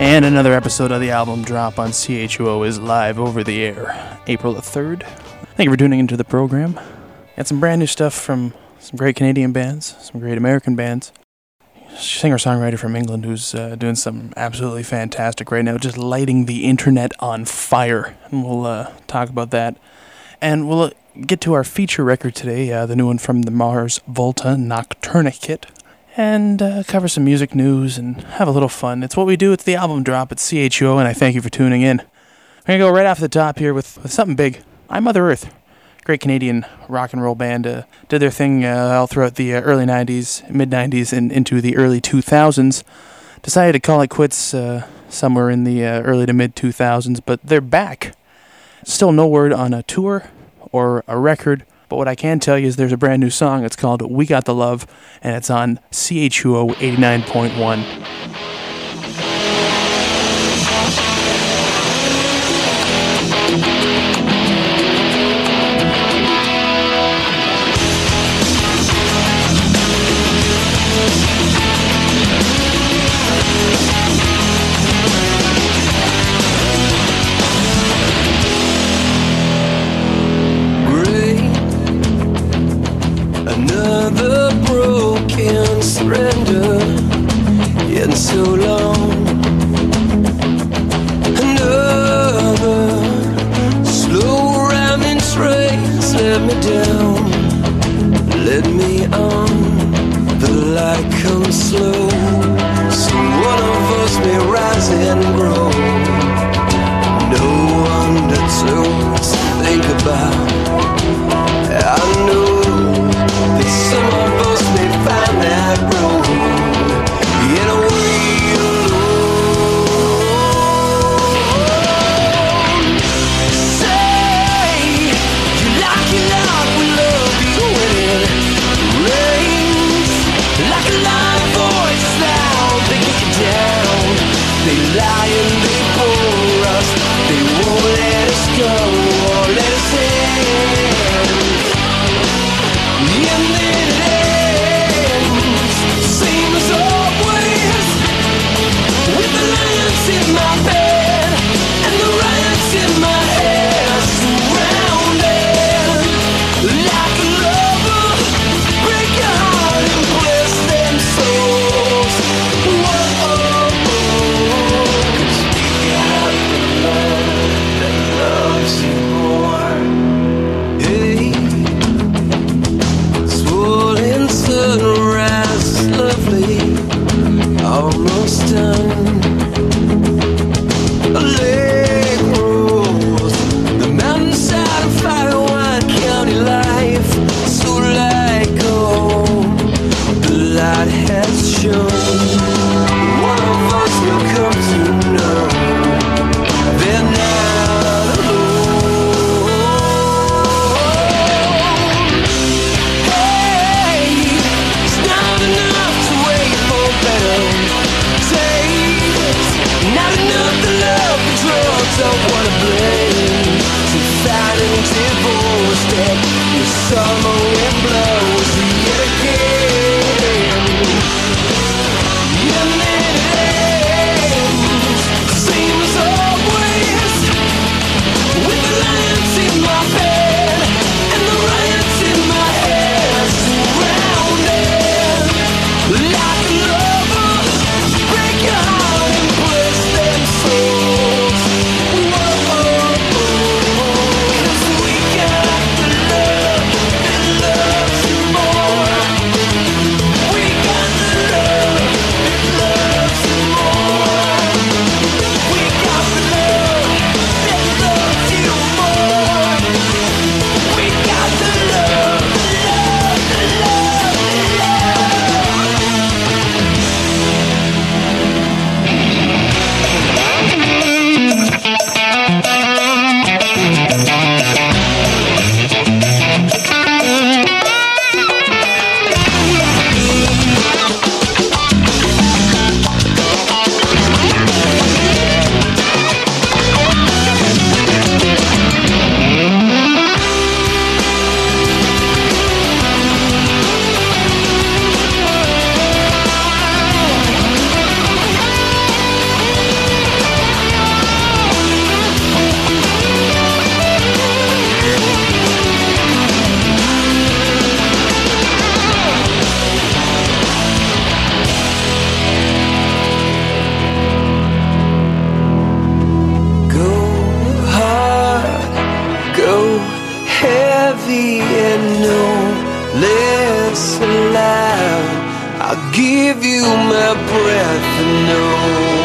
And another episode of the album drop on CHUO is live over the air, April the 3rd. Thank you for tuning into the program. Got some brand new stuff from some great Canadian bands, some great American bands. Singer songwriter from England who's uh, doing something absolutely fantastic right now, just lighting the internet on fire. And we'll uh, talk about that. And we'll uh, get to our feature record today, uh, the new one from the Mars Volta Noctourniquet and uh, cover some music news and have a little fun. It's what we do. It's the album drop at CHO, and I thank you for tuning in. We're gonna go right off the top here with, with something big. I Mother Earth, great Canadian rock and roll band, uh, did their thing uh, all throughout the uh, early '90s, mid '90s, and into the early 2000s. Decided to call it quits uh, somewhere in the uh, early to mid 2000s, but they're back. Still no word on a tour or a record. But what I can tell you is there's a brand new song. It's called We Got the Love, and it's on CHUO 89.1. And I'll give you my breath and know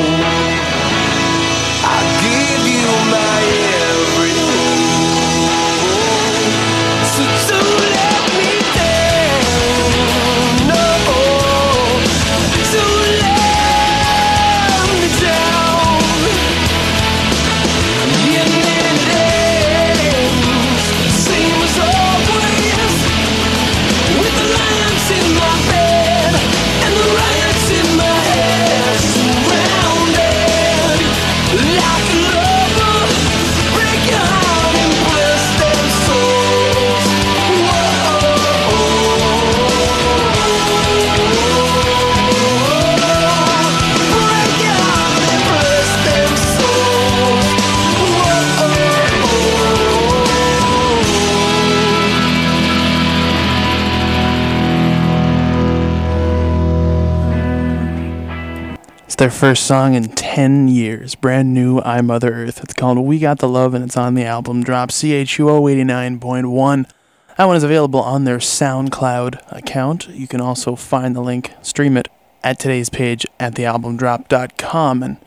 It's their first song in 10 years. Brand new I Mother Earth. It's called We Got the Love and it's on the album drop CHUO 89.1. That one is available on their SoundCloud account. You can also find the link, stream it at today's page at thealbumdrop.com. And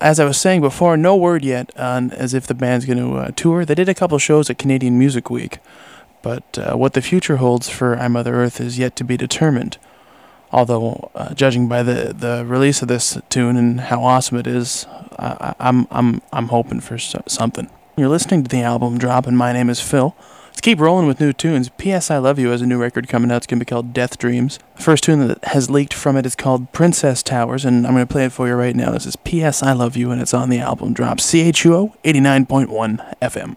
as I was saying before, no word yet on as if the band's going to uh, tour. They did a couple shows at Canadian Music Week, but uh, what the future holds for I Mother Earth is yet to be determined. Although, uh, judging by the, the release of this tune and how awesome it is, I, I'm I'm I'm hoping for so- something. You're listening to the album drop, and my name is Phil. Let's keep rolling with new tunes. P.S. I Love You has a new record coming out. It's gonna be called Death Dreams. The first tune that has leaked from it is called Princess Towers, and I'm gonna play it for you right now. This is P.S. I Love You, and it's on the album drop. CHUO 89.1 FM.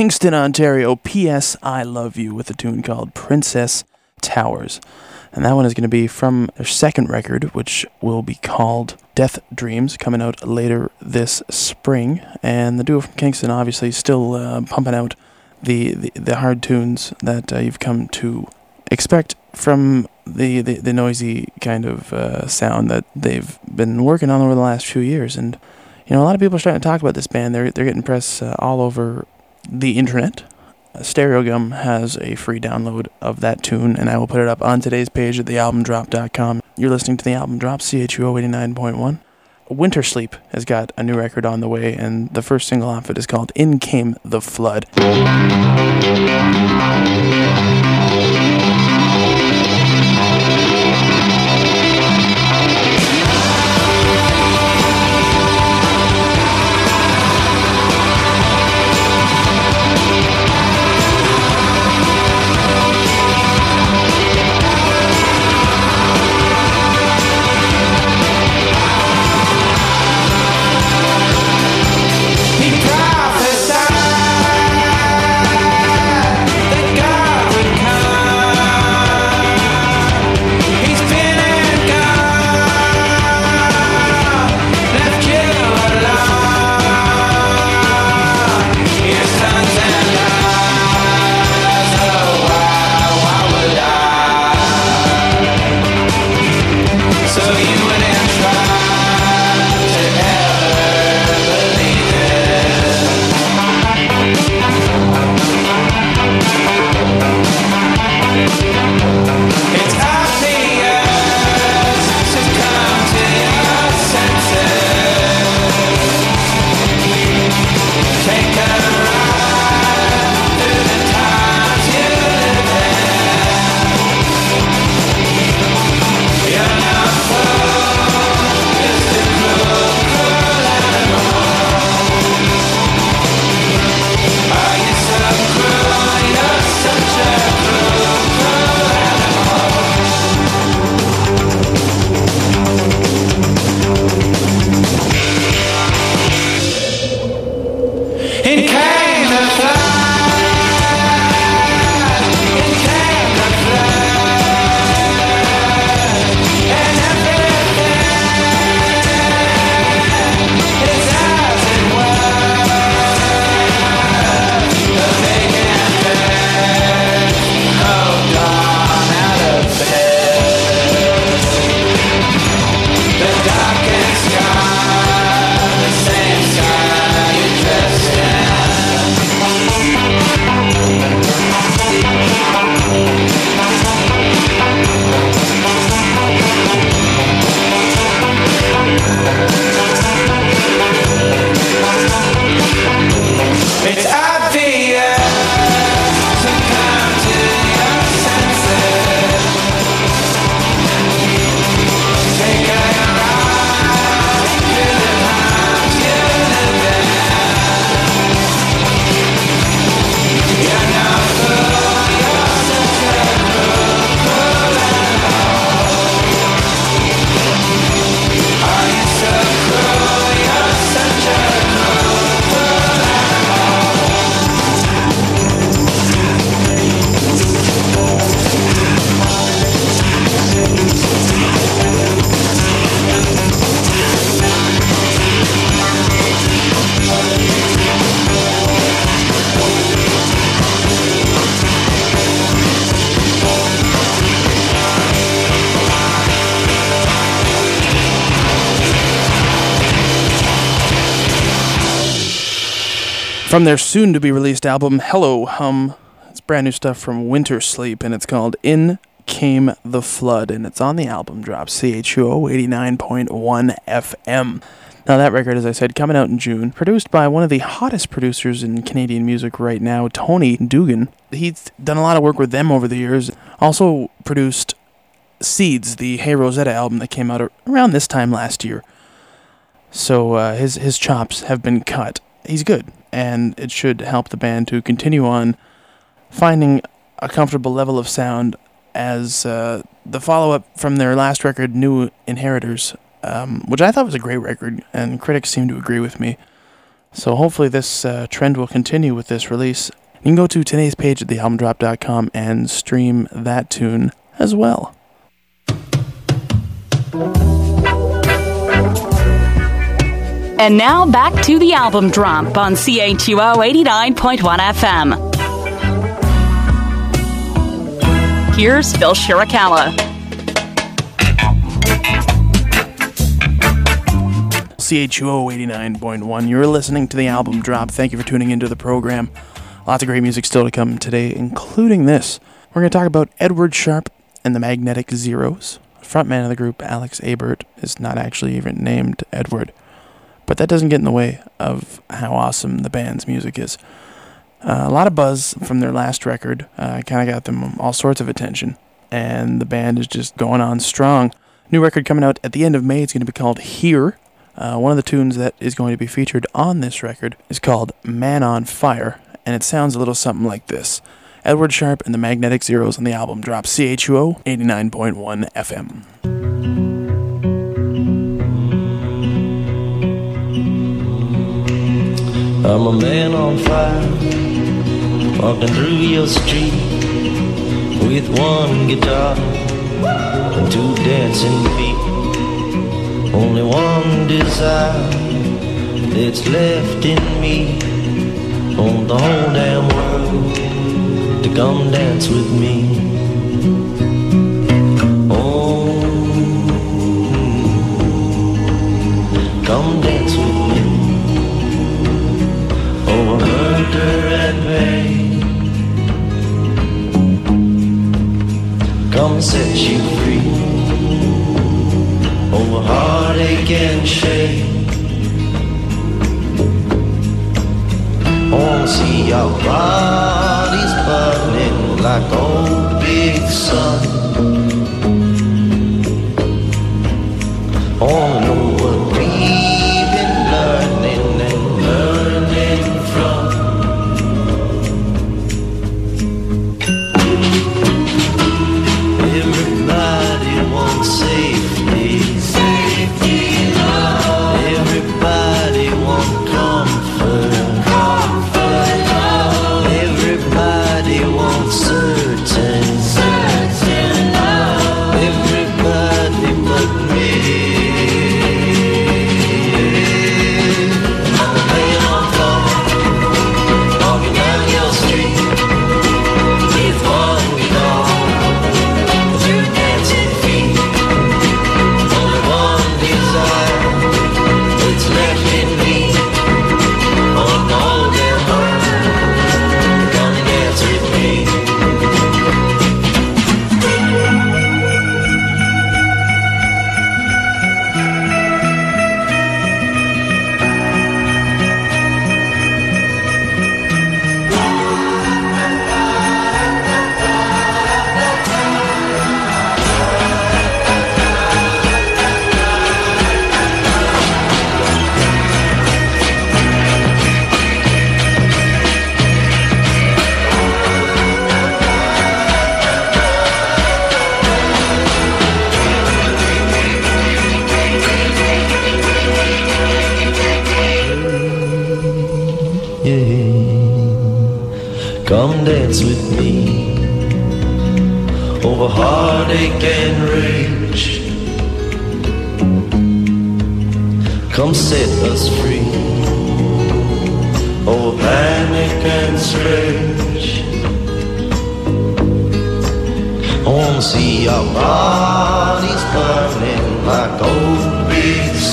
Kingston, Ontario, P.S. I Love You with a tune called Princess Towers. And that one is going to be from their second record, which will be called Death Dreams, coming out later this spring. And the duo from Kingston obviously still uh, pumping out the, the, the hard tunes that uh, you've come to expect from the, the, the noisy kind of uh, sound that they've been working on over the last few years. And you know, a lot of people are starting to talk about this band. They're they're getting press uh, all over the internet. Stereogum has a free download of that tune, and I will put it up on today's page at thealbumdrop.com. You're listening to the album drop, CHUO 89.1. Wintersleep has got a new record on the way, and the first single off it is called In Came the Flood. From their soon to be released album, Hello Hum. It's brand new stuff from Wintersleep, and it's called In Came the Flood, and it's on the album drop, CHUO 89.1 FM. Now, that record, as I said, coming out in June, produced by one of the hottest producers in Canadian music right now, Tony Doogan. He's done a lot of work with them over the years. Also produced Seeds, the Hey Rosetta album that came out around this time last year. So uh, his his chops have been cut. He's good, and it should help the band to continue on finding a comfortable level of sound as uh, the follow up from their last record, New Inheritors, um, which I thought was a great record, and critics seem to agree with me. So hopefully this uh, trend will continue with this release. You can go to today's page at thealbumdrop.com and stream that tune as well. And now back to the album drop on CHUO 89.1 FM. Here's Phil Shirakawa. CHUO 89.1. You're listening to the album drop. Thank you for tuning into the program. Lots of great music still to come today, including this. We're going to talk about Edward Sharpe and the Magnetic Zeros. frontman of the group, Alex Ebert, is not actually even named Edward. But that doesn't get in the way of how awesome the band's music is. Uh, a lot of buzz from their last record uh, kind of got them all sorts of attention, and the band is just going on strong. New record coming out at the end of May. It's going to be called Here. Uh, one of the tunes that is going to be featured on this record is called Man on Fire, and it sounds a little something like this. Edward Sharpe and the Magnetic Zeros on the album drop CHUO 89.1 FM. I'm a man on fire, walking through your street with one guitar and two dancing feet. Only one desire that's left in me on the whole damn world to come dance with me.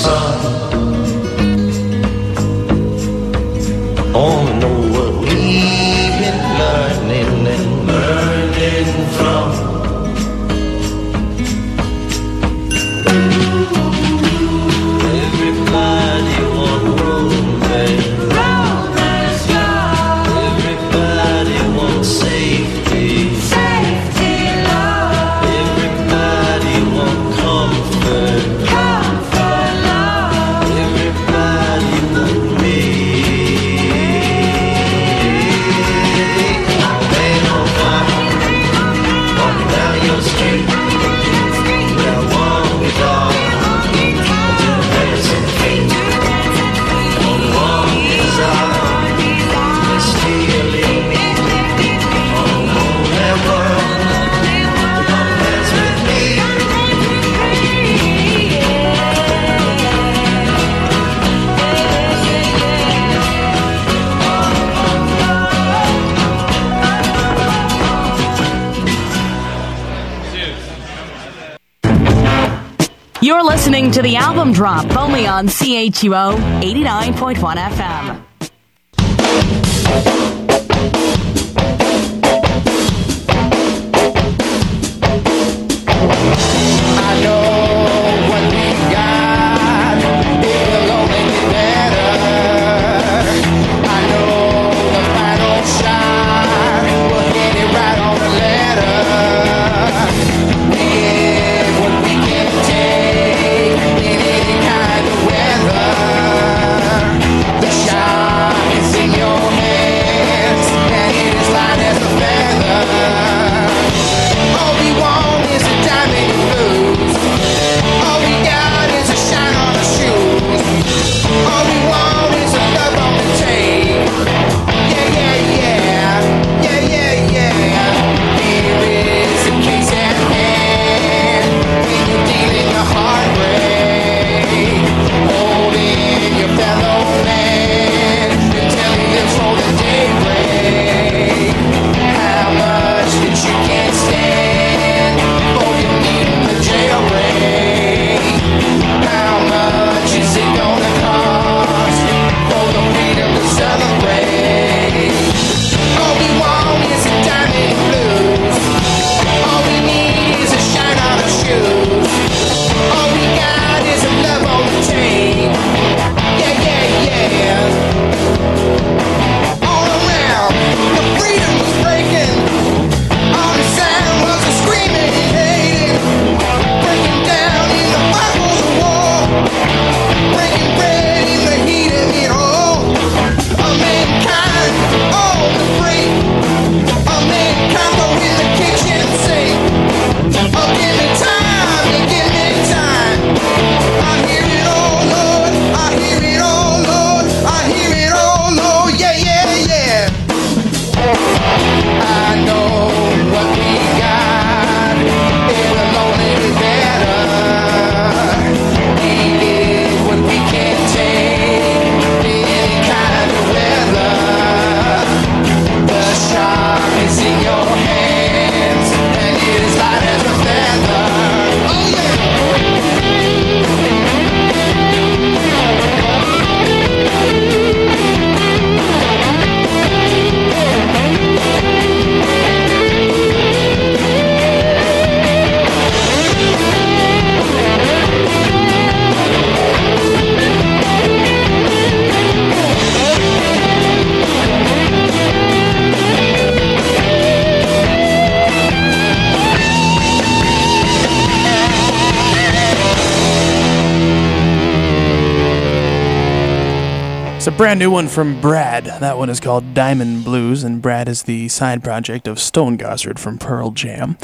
Sun. I wanna album drop only on CHUO 89.1 FM. New one from Brad. That one is called Diamond Blues, and Brad is the side project of Stone Gossard from Pearl Jam.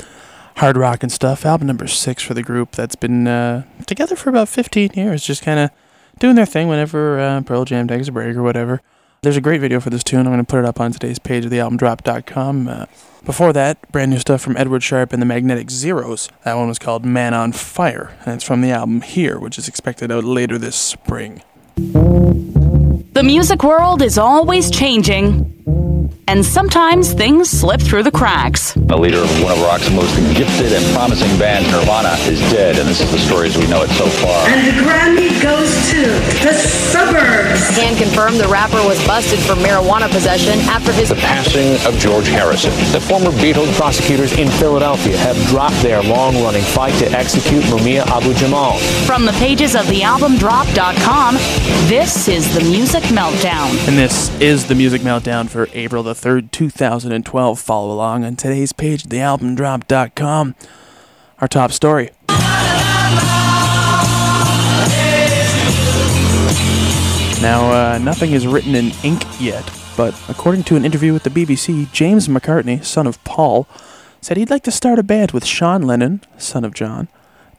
Hard rock and stuff. Album number six for the group that's been uh, together for about 15 years, just kind of doing their thing whenever uh, Pearl Jam takes a break or whatever. There's a great video for this tune. I'm going to put it up on today's page of the thealbumdrop.com. Uh, before that, brand new stuff from Edward Sharpe and the Magnetic Zeros. That one was called Man on Fire, and it's from the album Here, which is expected out later this spring. The music world is always changing, and sometimes things slip through the cracks. The leader of one of rock's most gifted and promising bands, Nirvana, is dead, and this is the story as we know it so far. And the Grammy goes to the suburbs. Can confirm the rapper was busted for marijuana possession after his The passing of George Harrison. The former Beatles prosecutors in Philadelphia have dropped their long-running fight to execute Mumia Abu Jamal. From the pages of thealbumdrop.com, this is the Music Meltdown. And this is the Music Meltdown for April the 3rd, 2012. Follow along on today's page, at thealbumdrop.com. Our top story. Now, uh, nothing is written in ink yet, but according to an interview with the BBC, James McCartney, son of Paul, said he'd like to start a band with Sean Lennon, son of John,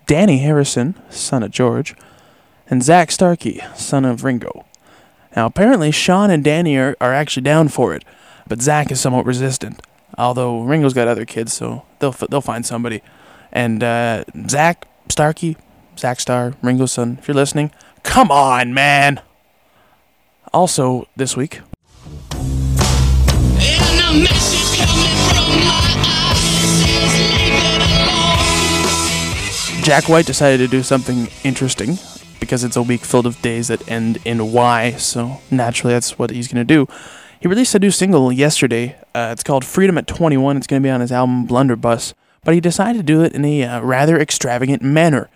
Dhani Harrison, son of George, and Zak Starkey, son of Ringo. Now, apparently, Sean and Dhani are, are actually down for it, but Zak is somewhat resistant. Although Ringo's got other kids, so they'll f- they'll find somebody. And uh, Zak Starkey, Zak Star, Ringo's son, if you're listening, come on, man. Also, this week, Jack White decided to do something interesting because it's a week filled of days that end in Y, so naturally that's what he's going to do. He released a new single yesterday. Uh, it's called Freedom at 21. It's going to be on his album Blunderbuss, but he decided to do it in a uh, rather extravagant manner.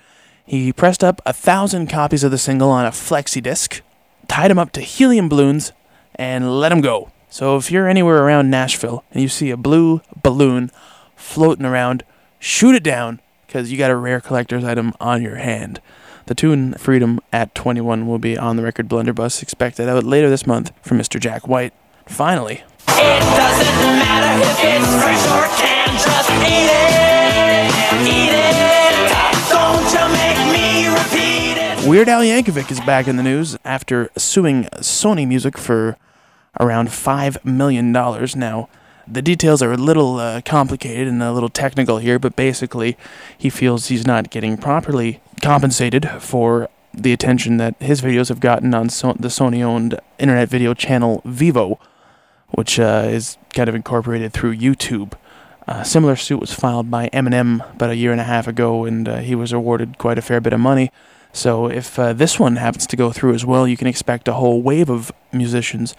He pressed up a thousand copies of the single on a flexi disc, tied them up to helium balloons, and let them go. So if you're anywhere around Nashville and you see a blue balloon floating around, shoot it down because you got a rare collector's item on your hand. The tune Freedom at 21 will be on the record Blunderbuss, expected out later this month from Mr. Jack White. Finally, It doesn't matter if it's fresh or canned, just eat it, eat it. Don't you make me repeat it. Weird Al Yankovic is back in the news after suing Sony Music for around $5 million. Now, the details are a little uh, complicated and a little technical here, but basically, he feels he's not getting properly compensated for the attention that his videos have gotten on so- the Sony owned internet video channel Vevo, which uh, is kind of incorporated through YouTube. A similar suit was filed by Eminem about a year and a half ago, and uh, he was awarded quite a fair bit of money. So, if uh, this one happens to go through as well, you can expect a whole wave of musicians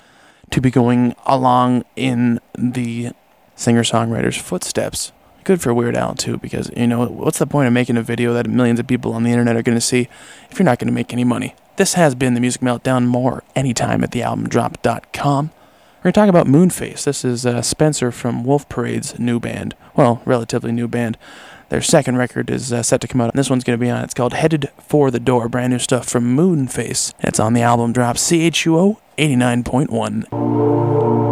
to be going along in the singer songwriter's footsteps. Good for Weird Al, too, because, you know, what's the point of making a video that millions of people on the internet are going to see if you're not going to make any money? This has been the Music Meltdown. More anytime at thealbumdrop.com. We're going to talk about Moonface. This is uh, Spencer from Wolf Parade's new band. Well, relatively new band. Their second record is uh, set to come out, and this one's going to be on. It's called Headed for the Door. Brand new stuff from Moonface. It's on the album drop CHUO 89.1.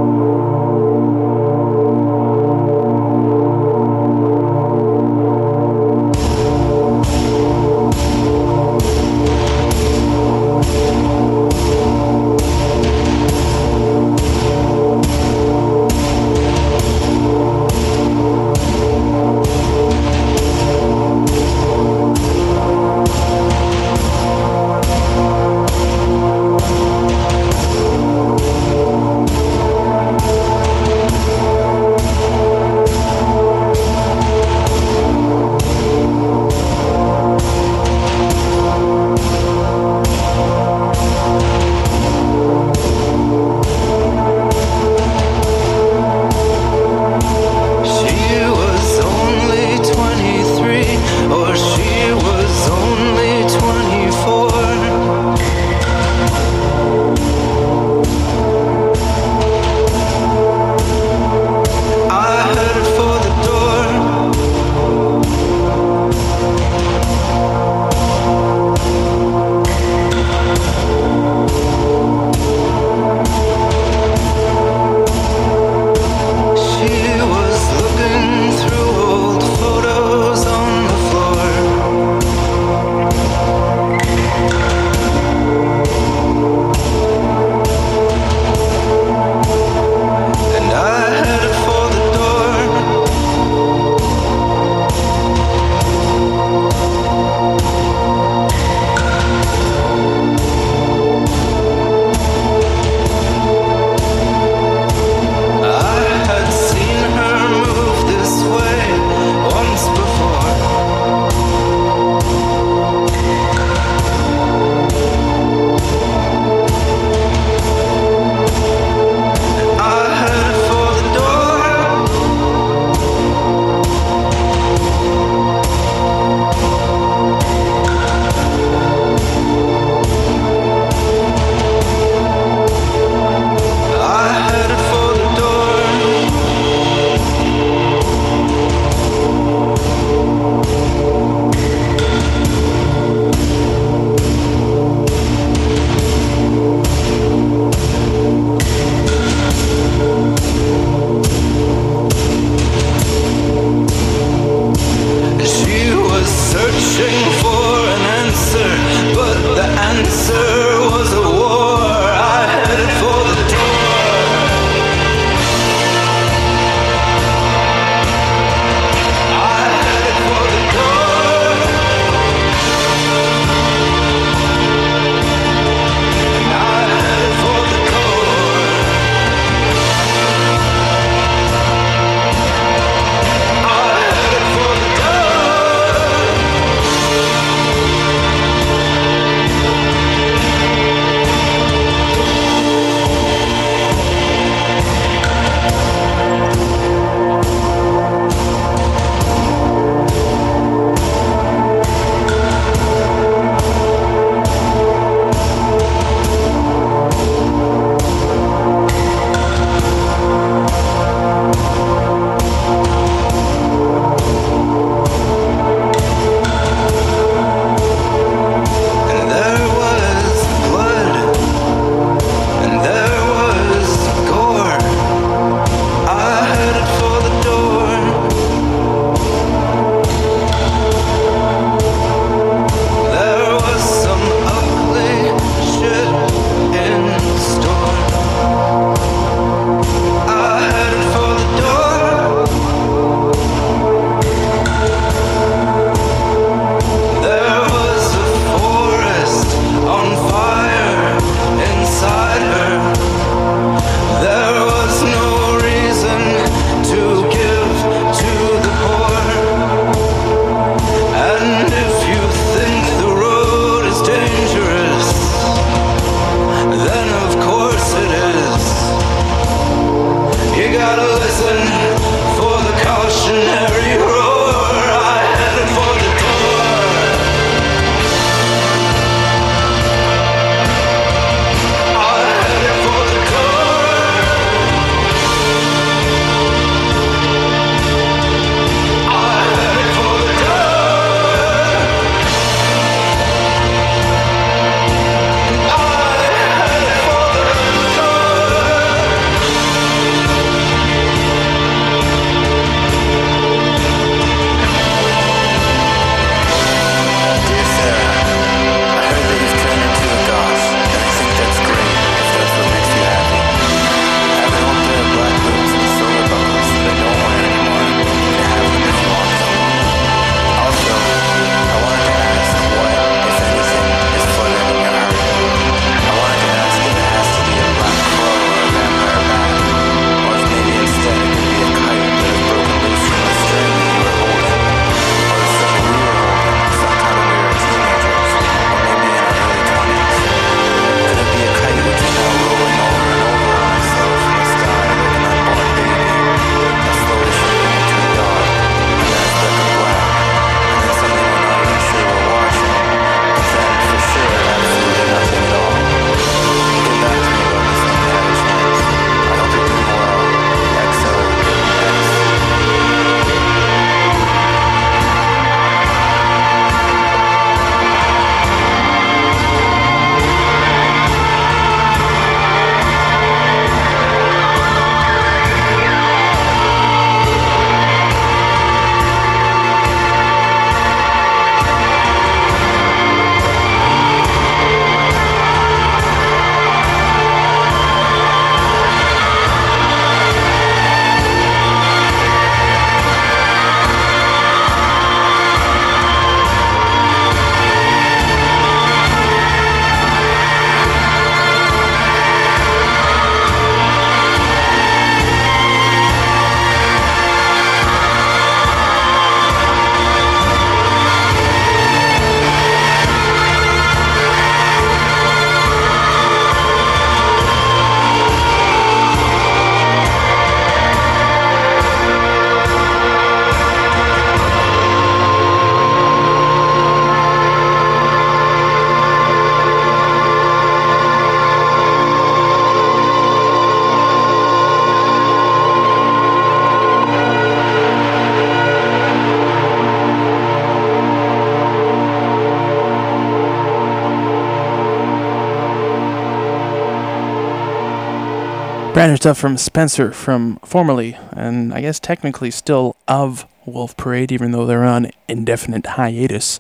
Brand new stuff from Spencer from formerly, and I guess technically still of Wolf Parade, even though they're on indefinite hiatus.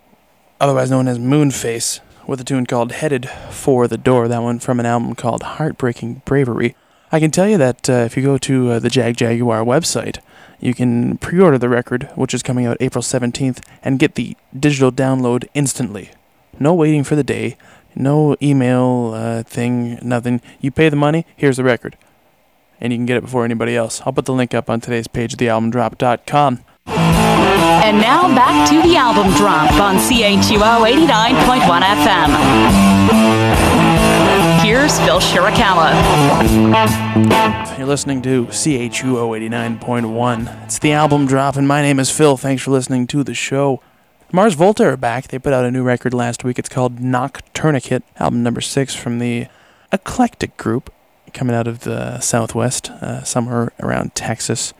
Otherwise known as Moonface, with a tune called Headed for the Door, that one from an album called Heartbreaking Bravery. I can tell you that uh, if you go to uh, the Jagjaguwar website, you can pre order the record, which is coming out April 17th, and get the digital download instantly. No waiting for the day, no email uh, thing, nothing. You pay the money, here's the record. And you can get it before anybody else. I'll put the link up on today's page at thealbumdrop.com. And now back to the album drop on CHUO 89.1 FM. Here's Phil Shirakawa. You're listening to CHUO 89.1. It's the album drop, and my name is Phil. Thanks for listening to the show. Mars Volta are back. They put out a new record last week. It's called Noctourniquet, album number six from the Eclectic Group, coming out of the Southwest, uh, somewhere around Texas.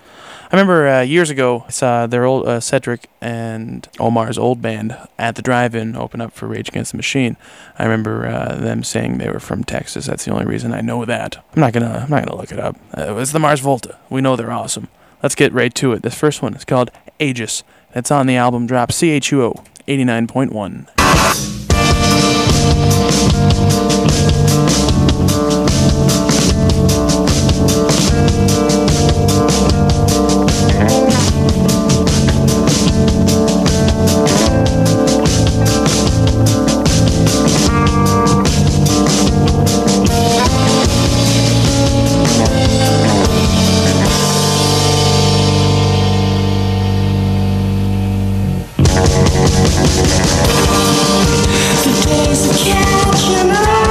I remember uh, years ago, I saw their old uh, Cedric and Omar's old band at the drive-in open up for Rage Against the Machine. I remember them saying they were from Texas. That's the only reason I know that. I'm not gonna, I'm not gonna look it up. It was the Mars Volta. We know they're awesome. Let's get right to it. This first one is called Aegis. It's on the album drop CHUO 89.1. The days are catching up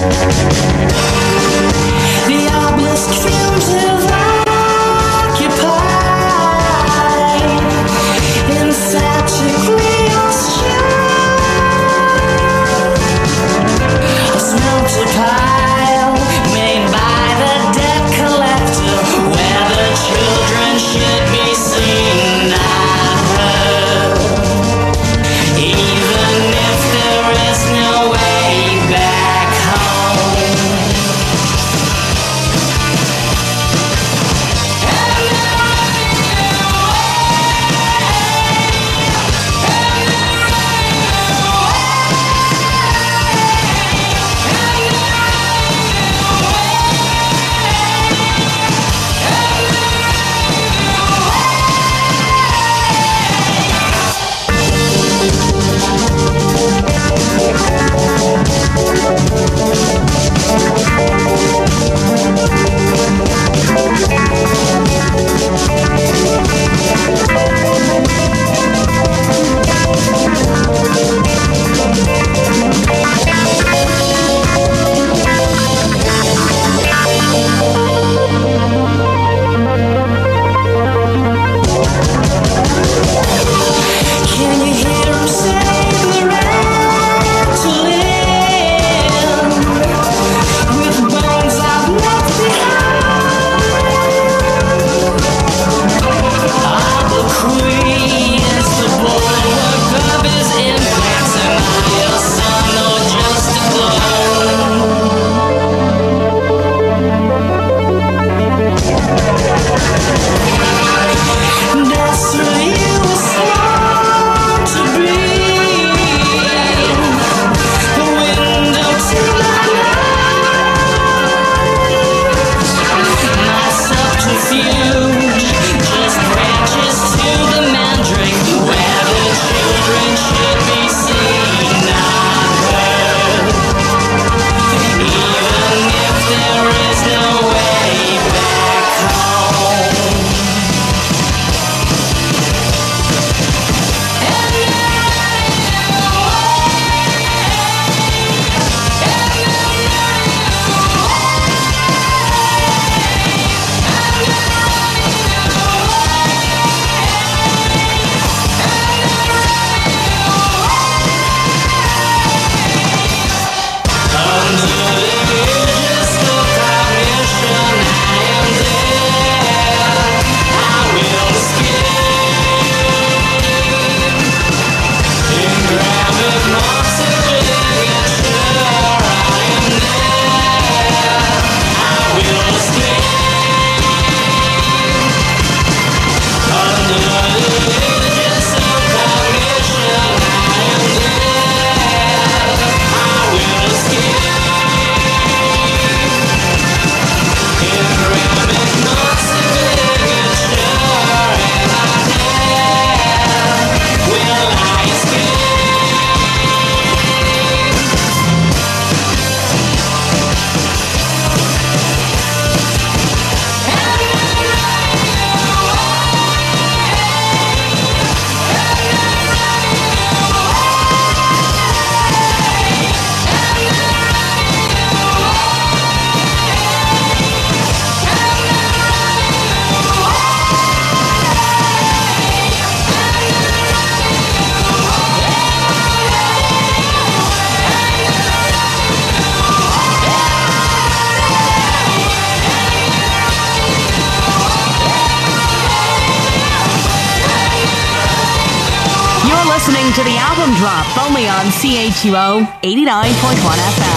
Música CHUO 89.1 FM.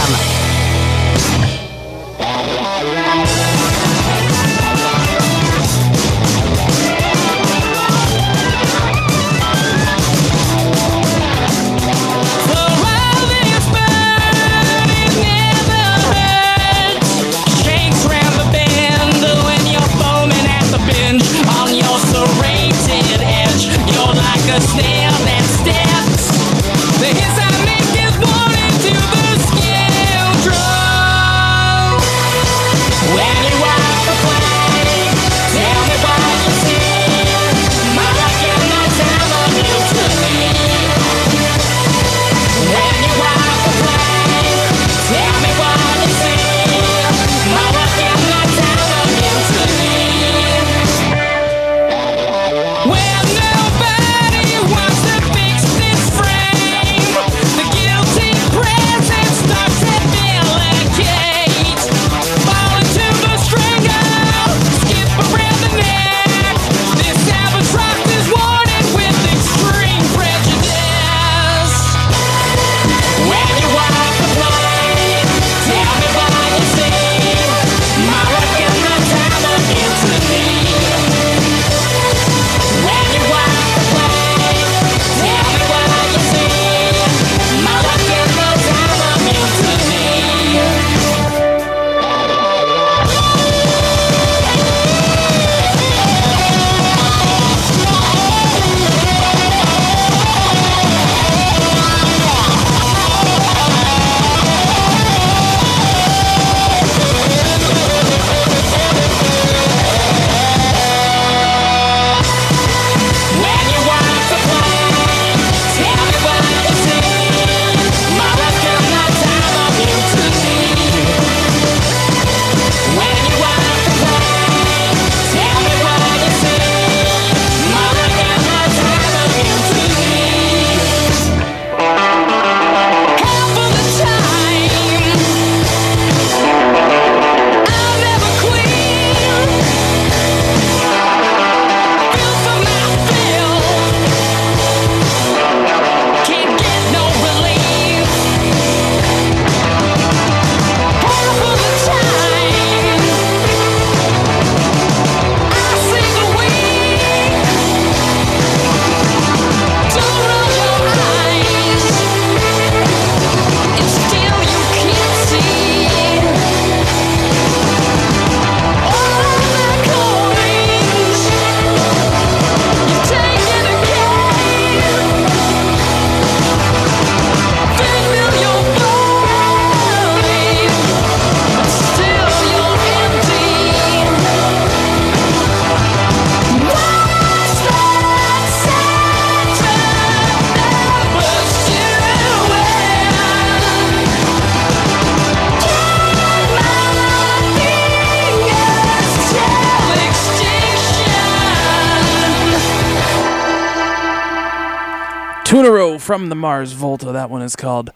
Row from the Mars Volta. That one is called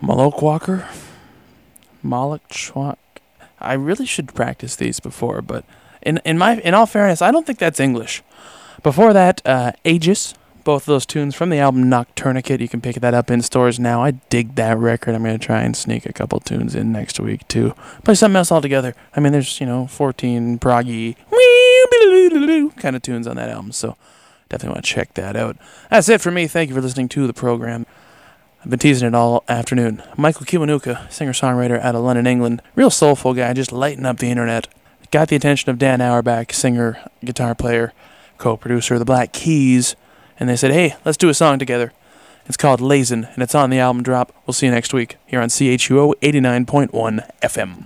Molochwalker. Chwak. I really should practice these before, but in in my in all fairness, I don't think that's English. Before that, uh, Aegis. Both of those tunes from the album Noctourniquet. You can pick that up in stores now. I dig that record. I'm gonna try and sneak a couple tunes in next week too. Play something else altogether. I mean, there's you know 14 proggy kind of tunes on that album, so definitely want to check that out. That's it for me. Thank you for listening to the program. I've been teasing it all afternoon. Michael Kiwanuka, singer-songwriter out of London, England. Real soulful guy, just lighting up the internet. Got the attention of Dan Auerbach, singer, guitar player, co-producer of the Black Keys, and they said, hey, let's do a song together. It's called Lazin, and it's on the album drop. We'll see you next week here on CHUO 89.1 FM.